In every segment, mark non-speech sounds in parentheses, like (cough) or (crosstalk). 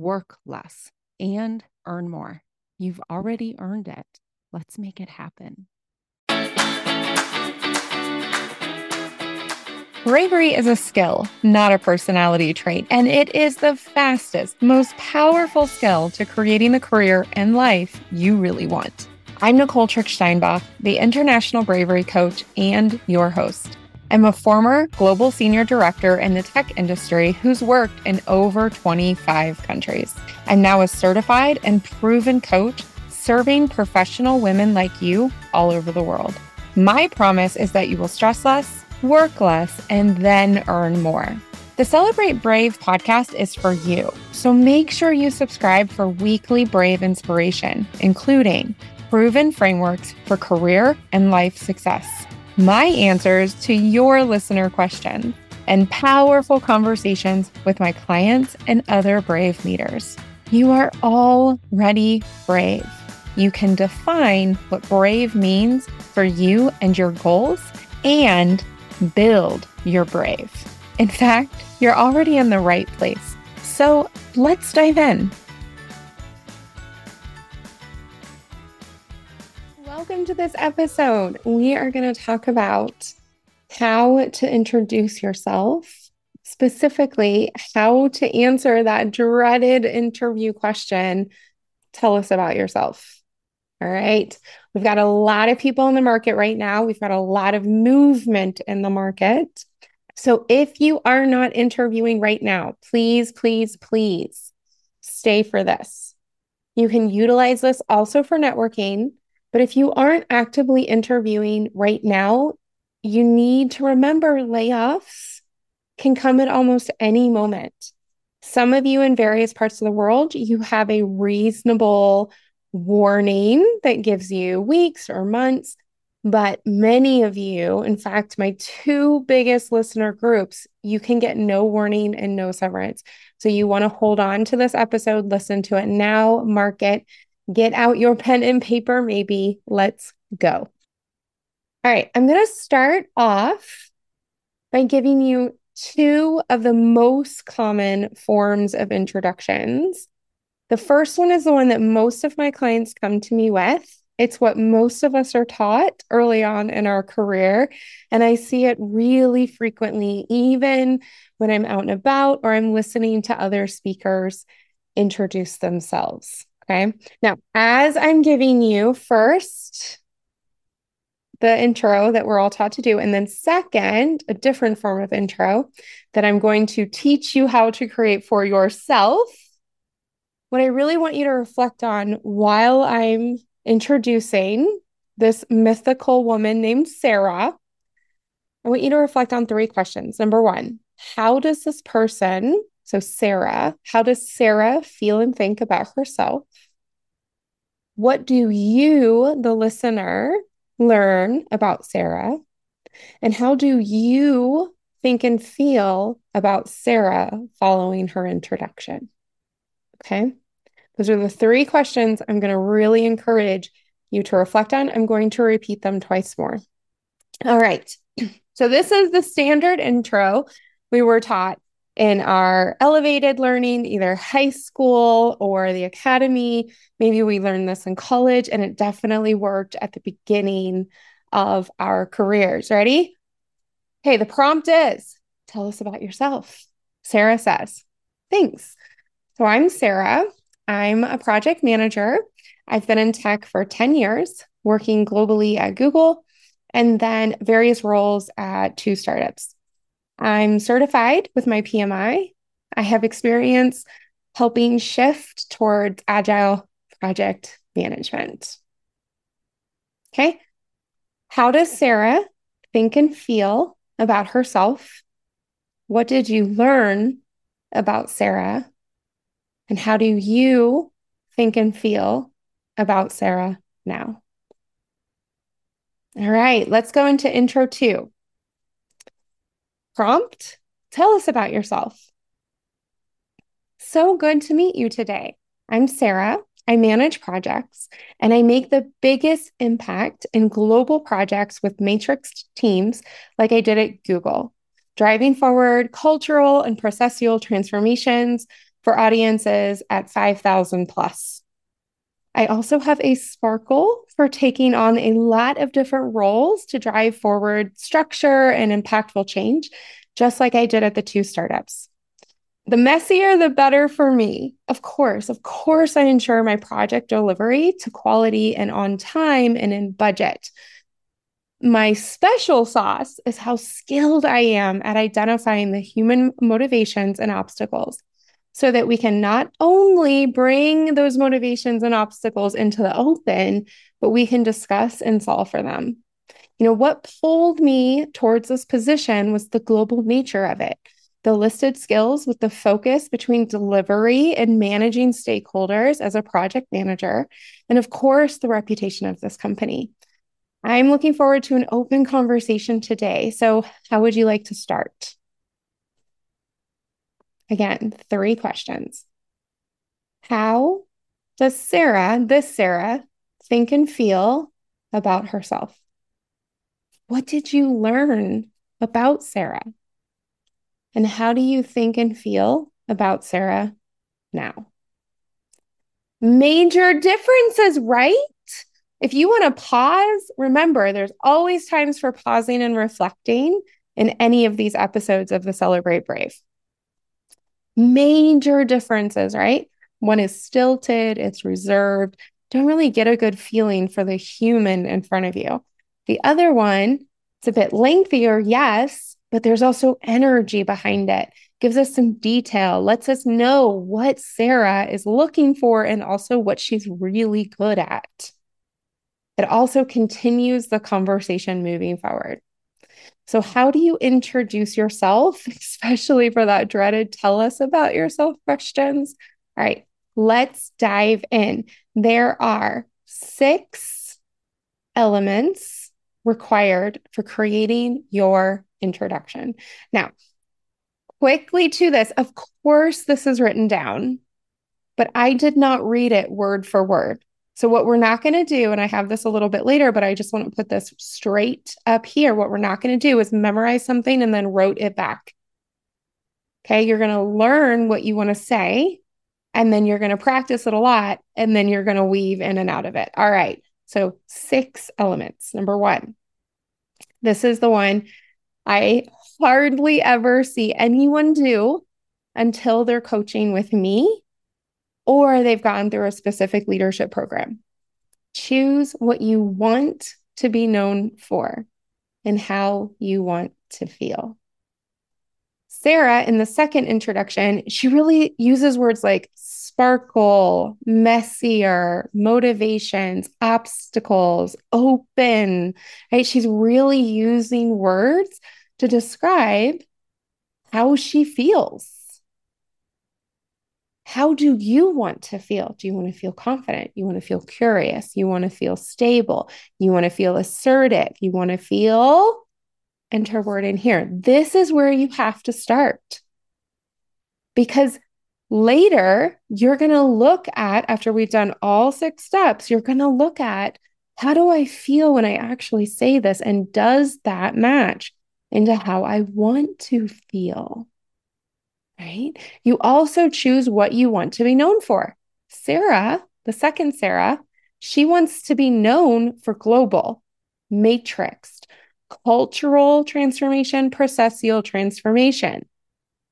work less, and earn more. You've already earned it. Let's make it happen. Bravery is a skill, not a personality trait, and it is the fastest, most powerful skill to creating the career and life you really want. I'm Nicole Trick Steinbach, the International Bravery Coach and your host. I'm a former global senior director in the tech industry who's worked in over 25 countries. I'm now a certified and proven coach serving professional women like you all over the world. My promise is that you will stress less work less, and then earn more. The Celebrate Brave podcast is for you. So make sure you subscribe for weekly Brave inspiration, including proven frameworks for career and life success, my answers to your listener questions, and powerful conversations with my clients and other Brave leaders. You are already brave. You can define what brave means for you and your goals and build your brave. In fact, you're already in the right place. So let's dive in. Welcome to this episode. We are going to talk about how to introduce yourself, specifically, how to answer that dreaded interview question. Tell us about yourself. All right. We've got a lot of people in the market right now. We've got a lot of movement in the market. So if you are not interviewing right now, please, please, please stay for this. You can utilize this also for networking. But if you aren't actively interviewing right now, you need to remember layoffs can come at almost any moment. Some of you in various parts of the world, you have a reasonable warning that gives you weeks or months. But many of you, in fact, my two biggest listener groups, you can get no warning and no severance. So you want to hold on to this episode, listen to it now, mark it, get out your pen and paper, maybe. Let's go. All right, I'm going to start off by giving you two of the most common forms of introductions the first one is the one that most of my clients come to me with. It's what most of us are taught early on in our career. And I see it really frequently, even when I'm out and about or I'm listening to other speakers introduce themselves. Okay. Now, as I'm giving you first the intro that we're all taught to do, and then second, a different form of intro that I'm going to teach you how to create for yourself what I really want you to reflect on while I'm introducing this mythical woman named Sarah, I want you to reflect on three questions. Number one, how does this person, so Sarah, how does Sarah feel and think about herself? What do you, the listener, learn about Sarah? And how do you think and feel about Sarah following her introduction? Okay. Those are the three questions I'm going to really encourage you to reflect on. I'm going to repeat them twice more. All right. (clears throat) So, this is the standard intro we were taught in our elevated learning, either high school or the academy. Maybe we learned this in college, and it definitely worked at the beginning of our careers. Ready? Okay, the prompt is tell us about yourself. Sarah says, Thanks. So I'm Sarah. I'm a project manager. I've been in tech for 10 years, working globally at Google and then various roles at two startups. I'm certified with my PMI. I have experience helping shift towards agile project management. Okay. How does Sarah think and feel about herself? What did you learn about Sarah? And how do you think and feel about Sarah now? All right, let's go into intro two. Prompt Tell us about yourself. So good to meet you today. I'm Sarah. I manage projects and I make the biggest impact in global projects with matrix teams like I did at Google, driving forward cultural and processual transformations for audiences at 5,000 plus. I also have a sparkle for taking on a lot of different roles to drive forward structure and impactful change, just like I did at the two startups. The messier, the better for me. Of course, of course, I ensure my project delivery to quality and on time and in budget. My special sauce is how skilled I am at identifying the human motivations and obstacles so that we can not only bring those motivations and obstacles into the open, but we can discuss and solve for them. You know, what pulled me towards this position was the global nature of it. The listed skills with the focus between delivery and managing stakeholders as a project manager, and of course, the reputation of this company. I'm looking forward to an open conversation today. So, how would you like to start? Again, three questions. How does Sarah, this Sarah, think and feel about herself? What did you learn about Sarah? And how do you think and feel about Sarah now? Major differences, right? If you want to pause, remember there's always times for pausing and reflecting in any of these episodes of the Celebrate Brave major differences, right? One is stilted, it's reserved, don't really get a good feeling for the human in front of you. The other one, it's a bit lengthier, yes, but there's also energy behind it. Gives us some detail, lets us know what Sarah is looking for and also what she's really good at. It also continues the conversation moving forward. So, how do you introduce yourself, (laughs) especially for that dreaded tell us about yourself questions? All right, let's dive in. There are six elements required for creating your introduction. Now, quickly to this, of course, this is written down, but I did not read it word for word. So, what we're not going to do, and I have this a little bit later, but I just want to put this straight up here. What we're not going to do is memorize something and then wrote it back. Okay. You're going to learn what you want to say, and then you're going to practice it a lot, and then you're going to weave in and out of it. All right. So, six elements. Number one, this is the one I hardly ever see anyone do until they're coaching with me or they've gone through a specific leadership program. Choose what you want to be known for and how you want to feel. Sarah, in the second introduction, she really uses words like sparkle, messier, motivations, obstacles, open, right? She's really using words to describe how she feels how do you want to feel? Do you want to feel confident? You want to feel curious? You want to feel stable? You want to feel assertive? You want to feel, enter word in here. This is where you have to start. Because later, you're going to look at, after we've done all six steps, you're going to look at how do I feel when I actually say this? And does that match into how I want to feel? Right? You also choose what you want to be known for. Sarah, the second Sarah, she wants to be known for global, matrixed, cultural transformation, processual transformation.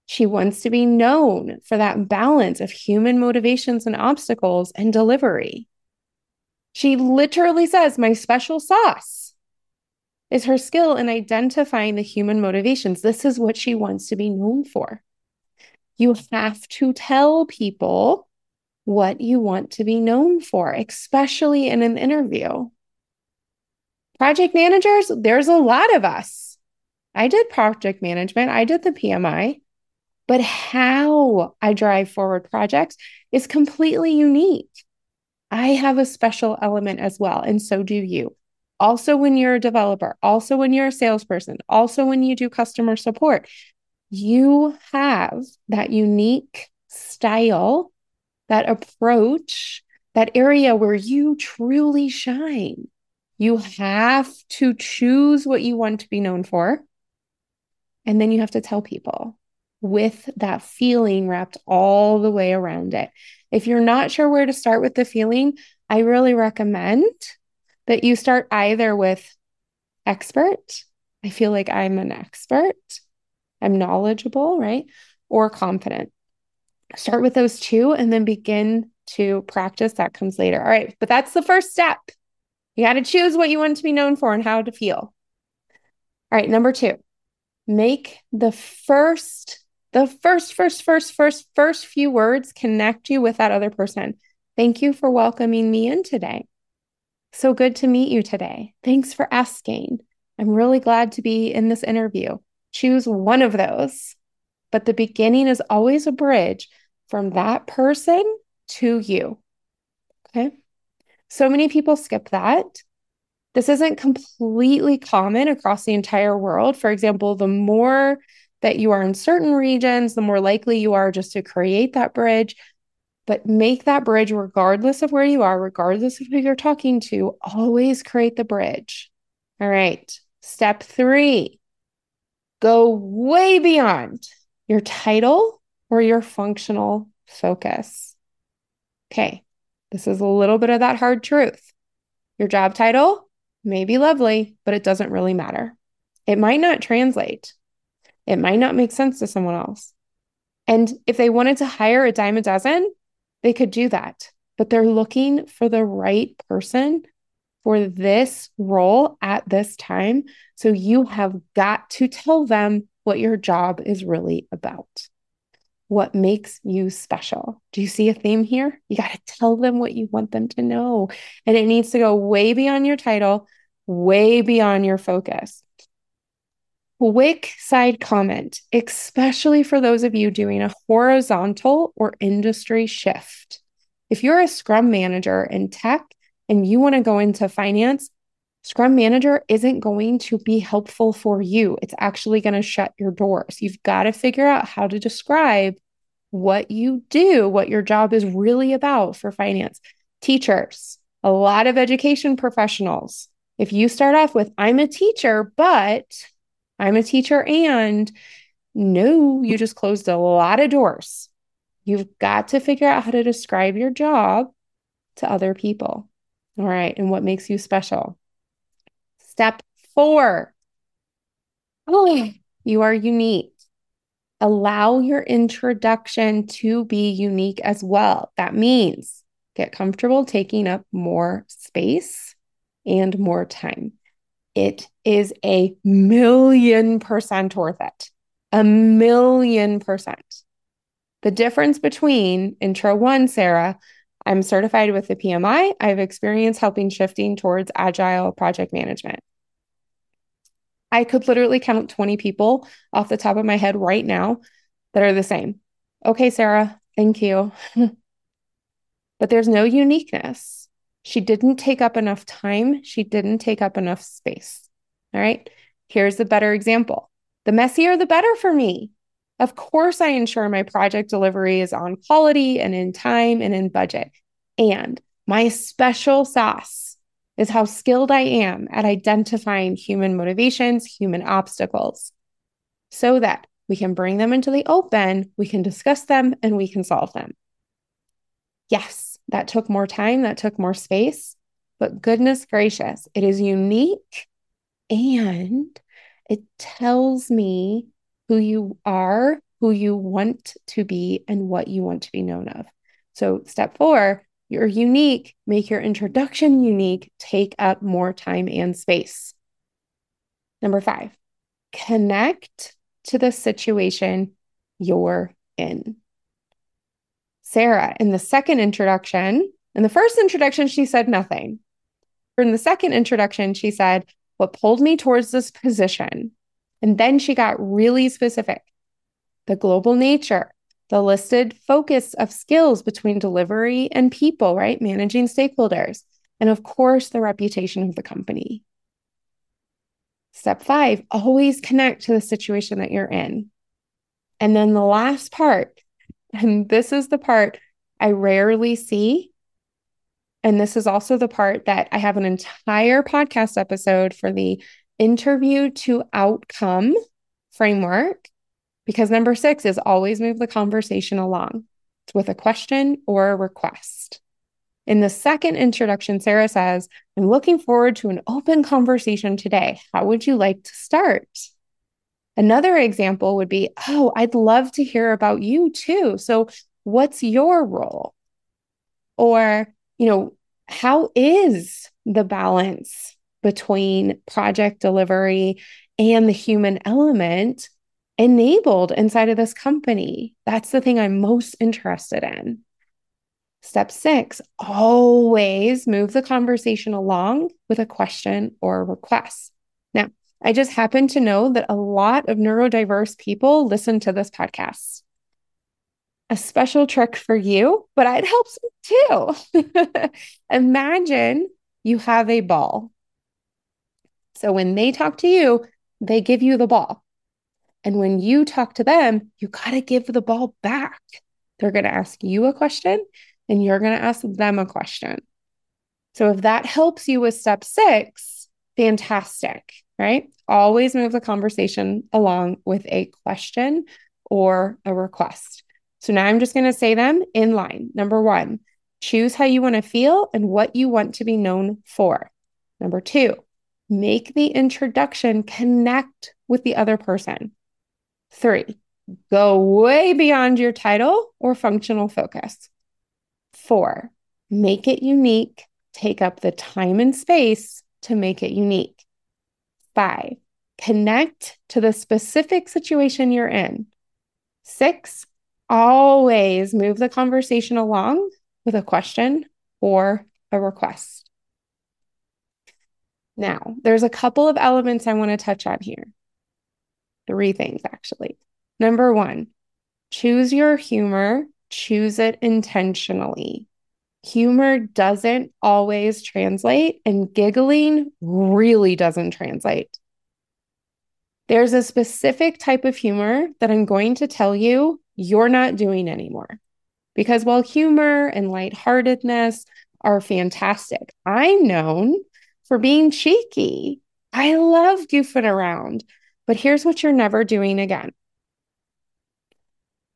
She wants to be known for that balance of human motivations and obstacles and delivery. She literally says, My special sauce is her skill in identifying the human motivations. This is what she wants to be known for. You have to tell people what you want to be known for, especially in an interview. Project managers, there's a lot of us. I did project management, I did the PMI, but how I drive forward projects is completely unique. I have a special element as well, and so do you. Also, when you're a developer, also when you're a salesperson, also when you do customer support, you have that unique style, that approach, that area where you truly shine. You have to choose what you want to be known for. And then you have to tell people with that feeling wrapped all the way around it. If you're not sure where to start with the feeling, I really recommend that you start either with expert. I feel like I'm an expert, I'm knowledgeable, right? Or confident. Start with those two and then begin to practice. That comes later. All right. But that's the first step. You got to choose what you want to be known for and how to feel. All right. Number two, make the first the first, first, first, first, first few words connect you with that other person. Thank you for welcoming me in today. So good to meet you today. Thanks for asking. I'm really glad to be in this interview. Choose one of those. But the beginning is always a bridge from that person to you. Okay. So many people skip that. This isn't completely common across the entire world. For example, the more that you are in certain regions, the more likely you are just to create that bridge. But make that bridge regardless of where you are, regardless of who you're talking to, always create the bridge. All right. Step three go way beyond your title or your functional focus. Okay. This is a little bit of that hard truth. Your job title may be lovely, but it doesn't really matter. It might not translate. It might not make sense to someone else. And if they wanted to hire a dime a dozen, they could do that. But they're looking for the right person for this role at this time. So you have got to tell them what your job is really about. What makes you special? Do you see a theme here? You got to tell them what you want them to know. And it needs to go way beyond your title, way beyond your focus. Quick side comment, especially for those of you doing a horizontal or industry shift. If you're a scrum manager in tech and you want to go into finance, Scrum Manager isn't going to be helpful for you. It's actually going to shut your doors. You've got to figure out how to describe what you do, what your job is really about for finance. Teachers, a lot of education professionals. If you start off with, I'm a teacher, but I'm a teacher and no, you just closed a lot of doors. You've got to figure out how to describe your job to other people. All right. And what makes you special? Step four. Oh, you are unique. Allow your introduction to be unique as well. That means get comfortable taking up more space and more time it is a million percent worth it. A million percent. The difference between intro one, Sarah, I'm certified with the PMI. I have experience helping shifting towards agile project management. I could literally count 20 people off the top of my head right now that are the same. Okay, Sarah, thank you. (laughs) but there's no uniqueness. She didn't take up enough time. She didn't take up enough space. All right. Here's a better example the messier, the better for me. Of course, I ensure my project delivery is on quality and in time and in budget. And my special sauce is how skilled I am at identifying human motivations, human obstacles, so that we can bring them into the open, we can discuss them, and we can solve them. Yes, that took more time, that took more space. But goodness gracious, it is unique and it tells me who you are who you want to be and what you want to be known of. So, step four, you're unique, make your introduction unique, take up more time and space. Number five, connect to the situation you're in. Sarah, in the second introduction, in the first introduction, she said nothing. In the second introduction, she said, What pulled me towards this position? And then she got really specific the global nature, the listed focus of skills between delivery and people, right? Managing stakeholders. And of course, the reputation of the company. Step five, always connect to the situation that you're in. And then the last part, (laughs) and this is the part I rarely see. And this is also the part that I have an entire podcast episode for the interview to outcome framework because number six is always move the conversation along with a question or a request. In the second introduction, Sarah says, I'm looking forward to an open conversation today. How would you like to start? Another example would be, Oh, I'd love to hear about you too. So, what's your role? Or, you know, how is the balance between project delivery and the human element enabled inside of this company. That's the thing I'm most interested in. Step six, always move the conversation along with a question or a request. Now, I just happen to know that a lot of neurodiverse people listen to this podcast. A special trick for you, but it helps me too. (laughs) Imagine you have a ball. So when they talk to you, they give you the ball. And when you talk to them, you got to give the ball back. They're going to ask you a question and you're going to ask them a question. So if that helps you with step six, fantastic, right? Always move the conversation along with a question or a request. So now I'm just going to say them in line. Number one, choose how you want to feel and what you want to be known for. Number two, make the introduction connect with the other person. Three, go way beyond your title or functional focus. Four, make it unique. Take up the time and space to make it unique. Five, connect to the specific situation you're in. Six, always move the conversation along with a question or a request. Now, there's a couple of elements I want to touch on here three things actually. Number one, choose your humor, choose it intentionally. Humor doesn't always translate, and giggling really doesn't translate. There's a specific type of humor that I'm going to tell you you're not doing anymore. Because while humor and lightheartedness are fantastic, I'm known for being cheeky. I love goofing around. But here's what you're never doing again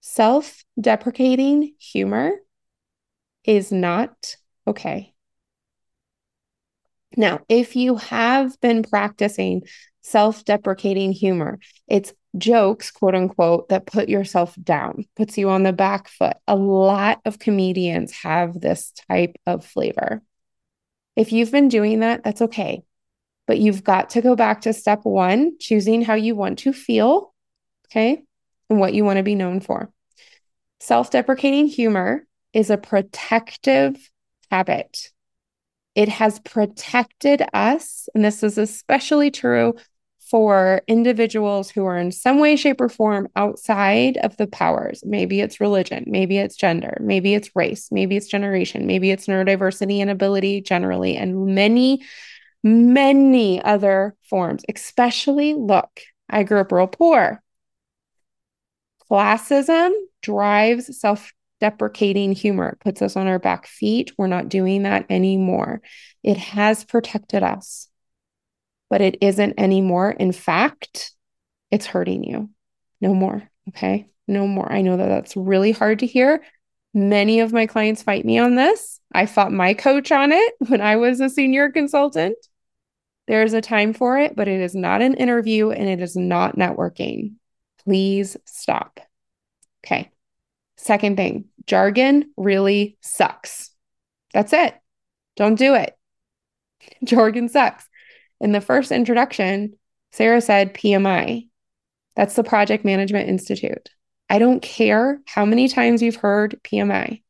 self deprecating humor is not okay. Now, if you have been practicing self deprecating humor, it's jokes, quote unquote, that put yourself down, puts you on the back foot. A lot of comedians have this type of flavor. If you've been doing that, that's okay. But you've got to go back to step one, choosing how you want to feel, okay, and what you want to be known for. Self deprecating humor is a protective habit. It has protected us, and this is especially true for individuals who are in some way, shape, or form outside of the powers. Maybe it's religion, maybe it's gender, maybe it's race, maybe it's generation, maybe it's neurodiversity and ability generally, and many many other forms, especially look, I grew up real poor. Classism drives self deprecating humor, it puts us on our back feet. We're not doing that anymore. It has protected us, but it isn't anymore. In fact, it's hurting you. No more. Okay. No more. I know that that's really hard to hear. Many of my clients fight me on this. I fought my coach on it (laughs) when I was a senior consultant. There's a time for it, but it is not an interview and it is not networking. Please stop. Okay. Second thing, jargon really sucks. That's it. Don't do it. (laughs) Jargon sucks. In the first introduction, Sarah said PMI. That's the Project Management Institute. I don't care how many times you've heard PMI.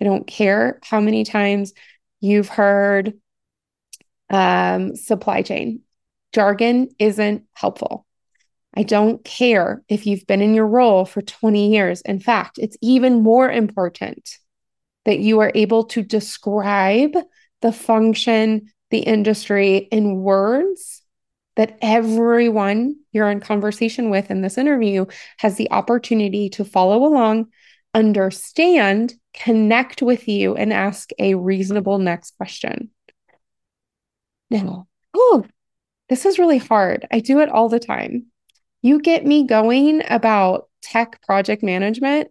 I don't care how many times you've heard um, supply chain. Jargon isn't helpful. I don't care if you've been in your role for 20 years. In fact, it's even more important that you are able to describe the function, the industry in words that everyone you're in conversation with in this interview has the opportunity to follow along, understand, connect with you, and ask a reasonable next question. Now, oh, this is really hard. I do it all the time. You get me going about tech project management.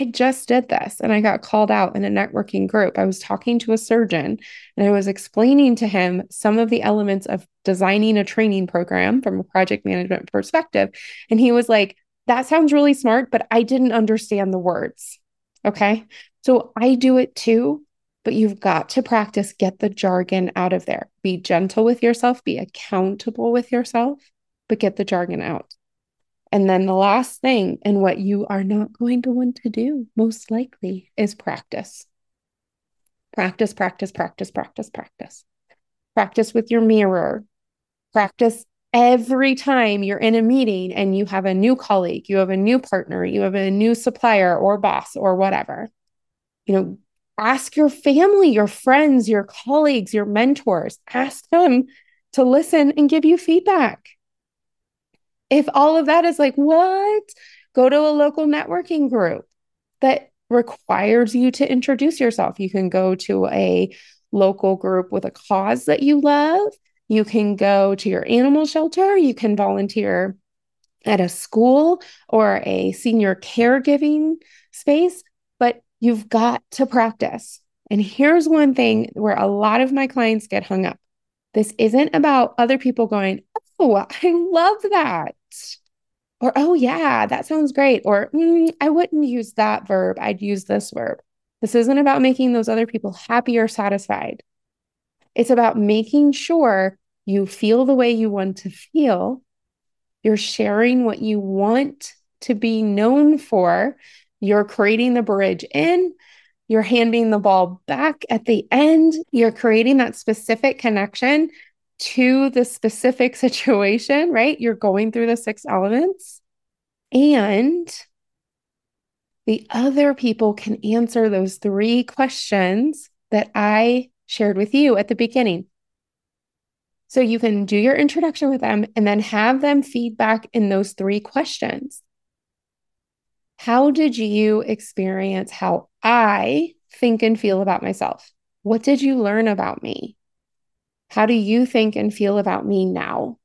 I just did this and I got called out in a networking group. I was talking to a surgeon and I was explaining to him some of the elements of designing a training program from a project management perspective. And he was like, That sounds really smart, but I didn't understand the words. Okay. So I do it too, but you've got to practice, get the jargon out of there. Be gentle with yourself, be accountable with yourself, but get the jargon out. And then the last thing, and what you are not going to want to do, most likely, is practice. Practice, practice, practice, practice, practice. Practice with your mirror. Practice every time you're in a meeting and you have a new colleague, you have a new partner, you have a new supplier or boss or whatever. You know, ask your family, your friends, your colleagues, your mentors, ask them to listen and give you feedback. If all of that is like, what? Go to a local networking group that requires you to introduce yourself. You can go to a local group with a cause that you love. You can go to your animal shelter. You can volunteer at a school or a senior caregiving space, but you've got to practice. And here's one thing where a lot of my clients get hung up this isn't about other people going, Oh, (laughs) I love that. Or, oh, yeah, that sounds great. Or, mm, I wouldn't use that verb. I'd use this verb. This isn't about making those other people happy or satisfied. It's about making sure you feel the way you want to feel. You're sharing what you want to be known for. You're creating the bridge in. You're handing the ball back at the end. You're creating that specific connection to the specific (laughs) situation, right? You're going through the six elements. And the other people can answer those three questions that I shared with you at the beginning. So you can do your introduction with them and then have them feedback in those three questions. How did you experience how I think and feel about myself? What did you learn about me? How do you think and feel about me now?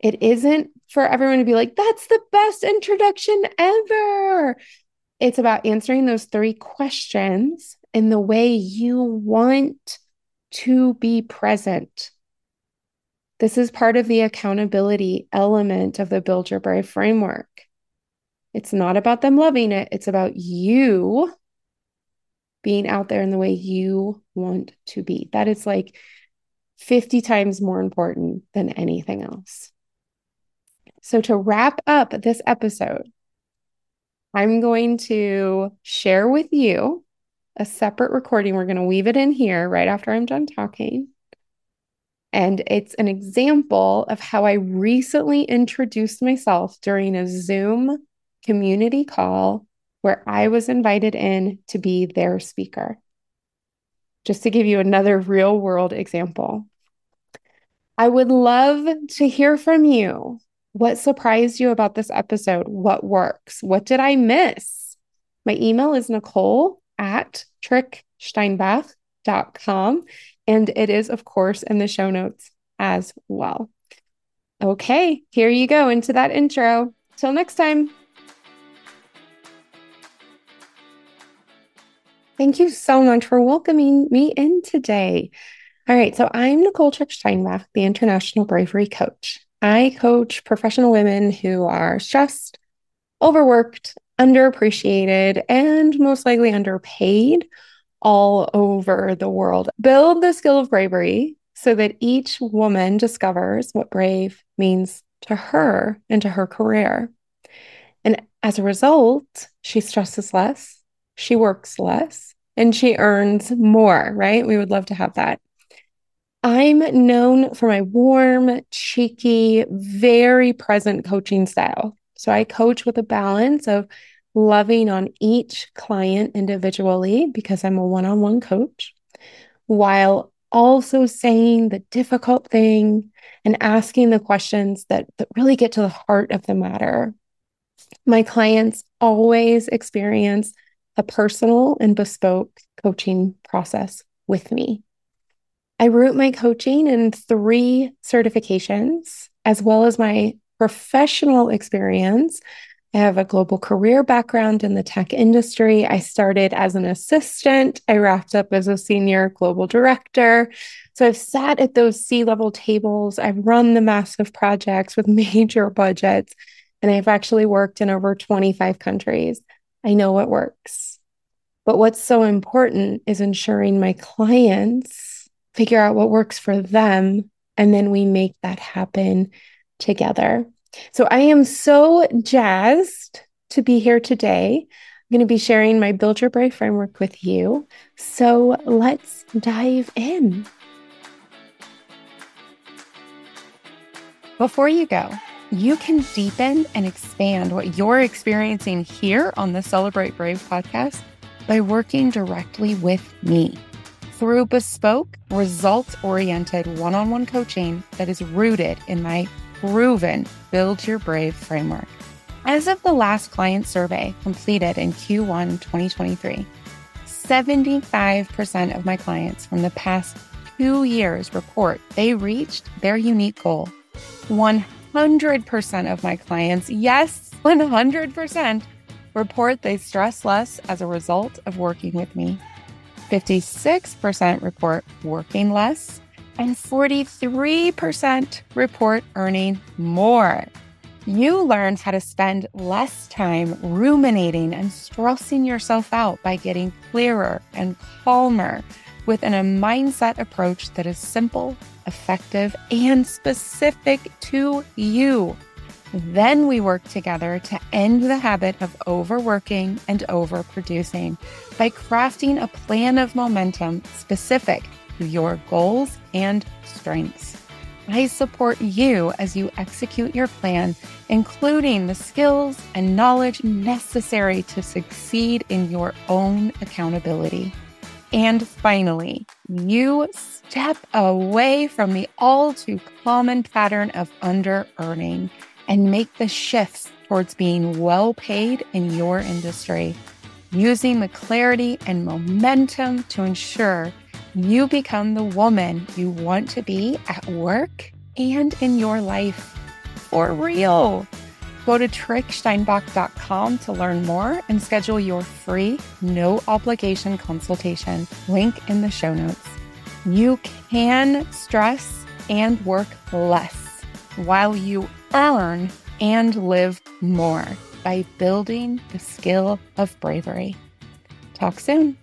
It isn't for everyone to be like, that's the best introduction ever. It's about answering those three questions in the way you want to be present. This is part of the accountability element of the Build Your Brave framework. It's not about them loving it, it's about you being out there in the way you want to be. That is like 50 times more important than anything else. So, to wrap up this episode, I'm going to share with you a separate recording. We're going to weave it in here right after I'm done talking. And it's an example of how I recently introduced myself during a Zoom community call where I was invited in to be their speaker just to give you another real world example. I would love to hear from you. What surprised you about this episode? What works? What did I miss? My email is nicole at tricksteinbach.com. And it is, of course, in the show notes as well. Okay, here you go into that intro. Till next time. Thank you so much for welcoming me in today. All right, so I'm Nicole Trick Steinbach, the International Bravery Coach. I coach professional women who are stressed, overworked, underappreciated, and most likely underpaid all over the world. Build the skill of bravery so that each woman discovers what brave means to her and to her career. And as a result, she stresses less, she works less, and she earns more, right? We would love to have that. I'm known for my warm, cheeky, very present coaching style. So I coach with a balance of loving on each client individually because I'm a one on one coach, while also saying the difficult thing and asking the questions that, that really get to the heart of the matter. My clients always experience a personal and bespoke coaching process with me. I root my coaching in three certifications, as well as my professional experience I have a global career background in the tech industry. I started as an assistant. I wrapped up as a senior global director. So I've sat at those C level tables. I've run the massive projects with (laughs) major budgets, and I've actually worked in over 25 countries. I know what works. But what's so important is ensuring my clients figure out what works for them, and then we make that happen together. So I am so jazzed to be here today. I'm going to be sharing my Build Your Brave framework with you. So let's dive in. Before you go, you can deepen and expand what you're experiencing here on the Celebrate Brave podcast by working directly with me through bespoke, results oriented one on one coaching that is rooted in my proven Build Your Brave framework. As of the last client survey completed in Q1 2023, 75% of my clients from the past two years report they reached their unique goal. 100% of my clients, yes, 100%, report they stress less as a result of working with me. 56% report working less and 43% report earning more. You learned how to spend less time ruminating and stressing yourself out by getting clearer and calmer within a mindset approach that is simple, effective, and specific to you. Then we work together to end the habit of overworking and overproducing by crafting a plan of momentum specific to your goals and strengths. I support you as you execute your plan, including the skills and knowledge necessary to succeed in your own accountability. And finally, you step away from the all too common pattern of under earning and make the shifts towards being well paid in your industry, using the clarity and momentum to ensure you become the woman you want to be at work and in your life for real. Go to tricksteinbach.com to learn more and schedule your free, no obligation consultation. Link in the show notes. You can stress and work less while you earn and live more by building the skill of bravery. Talk soon.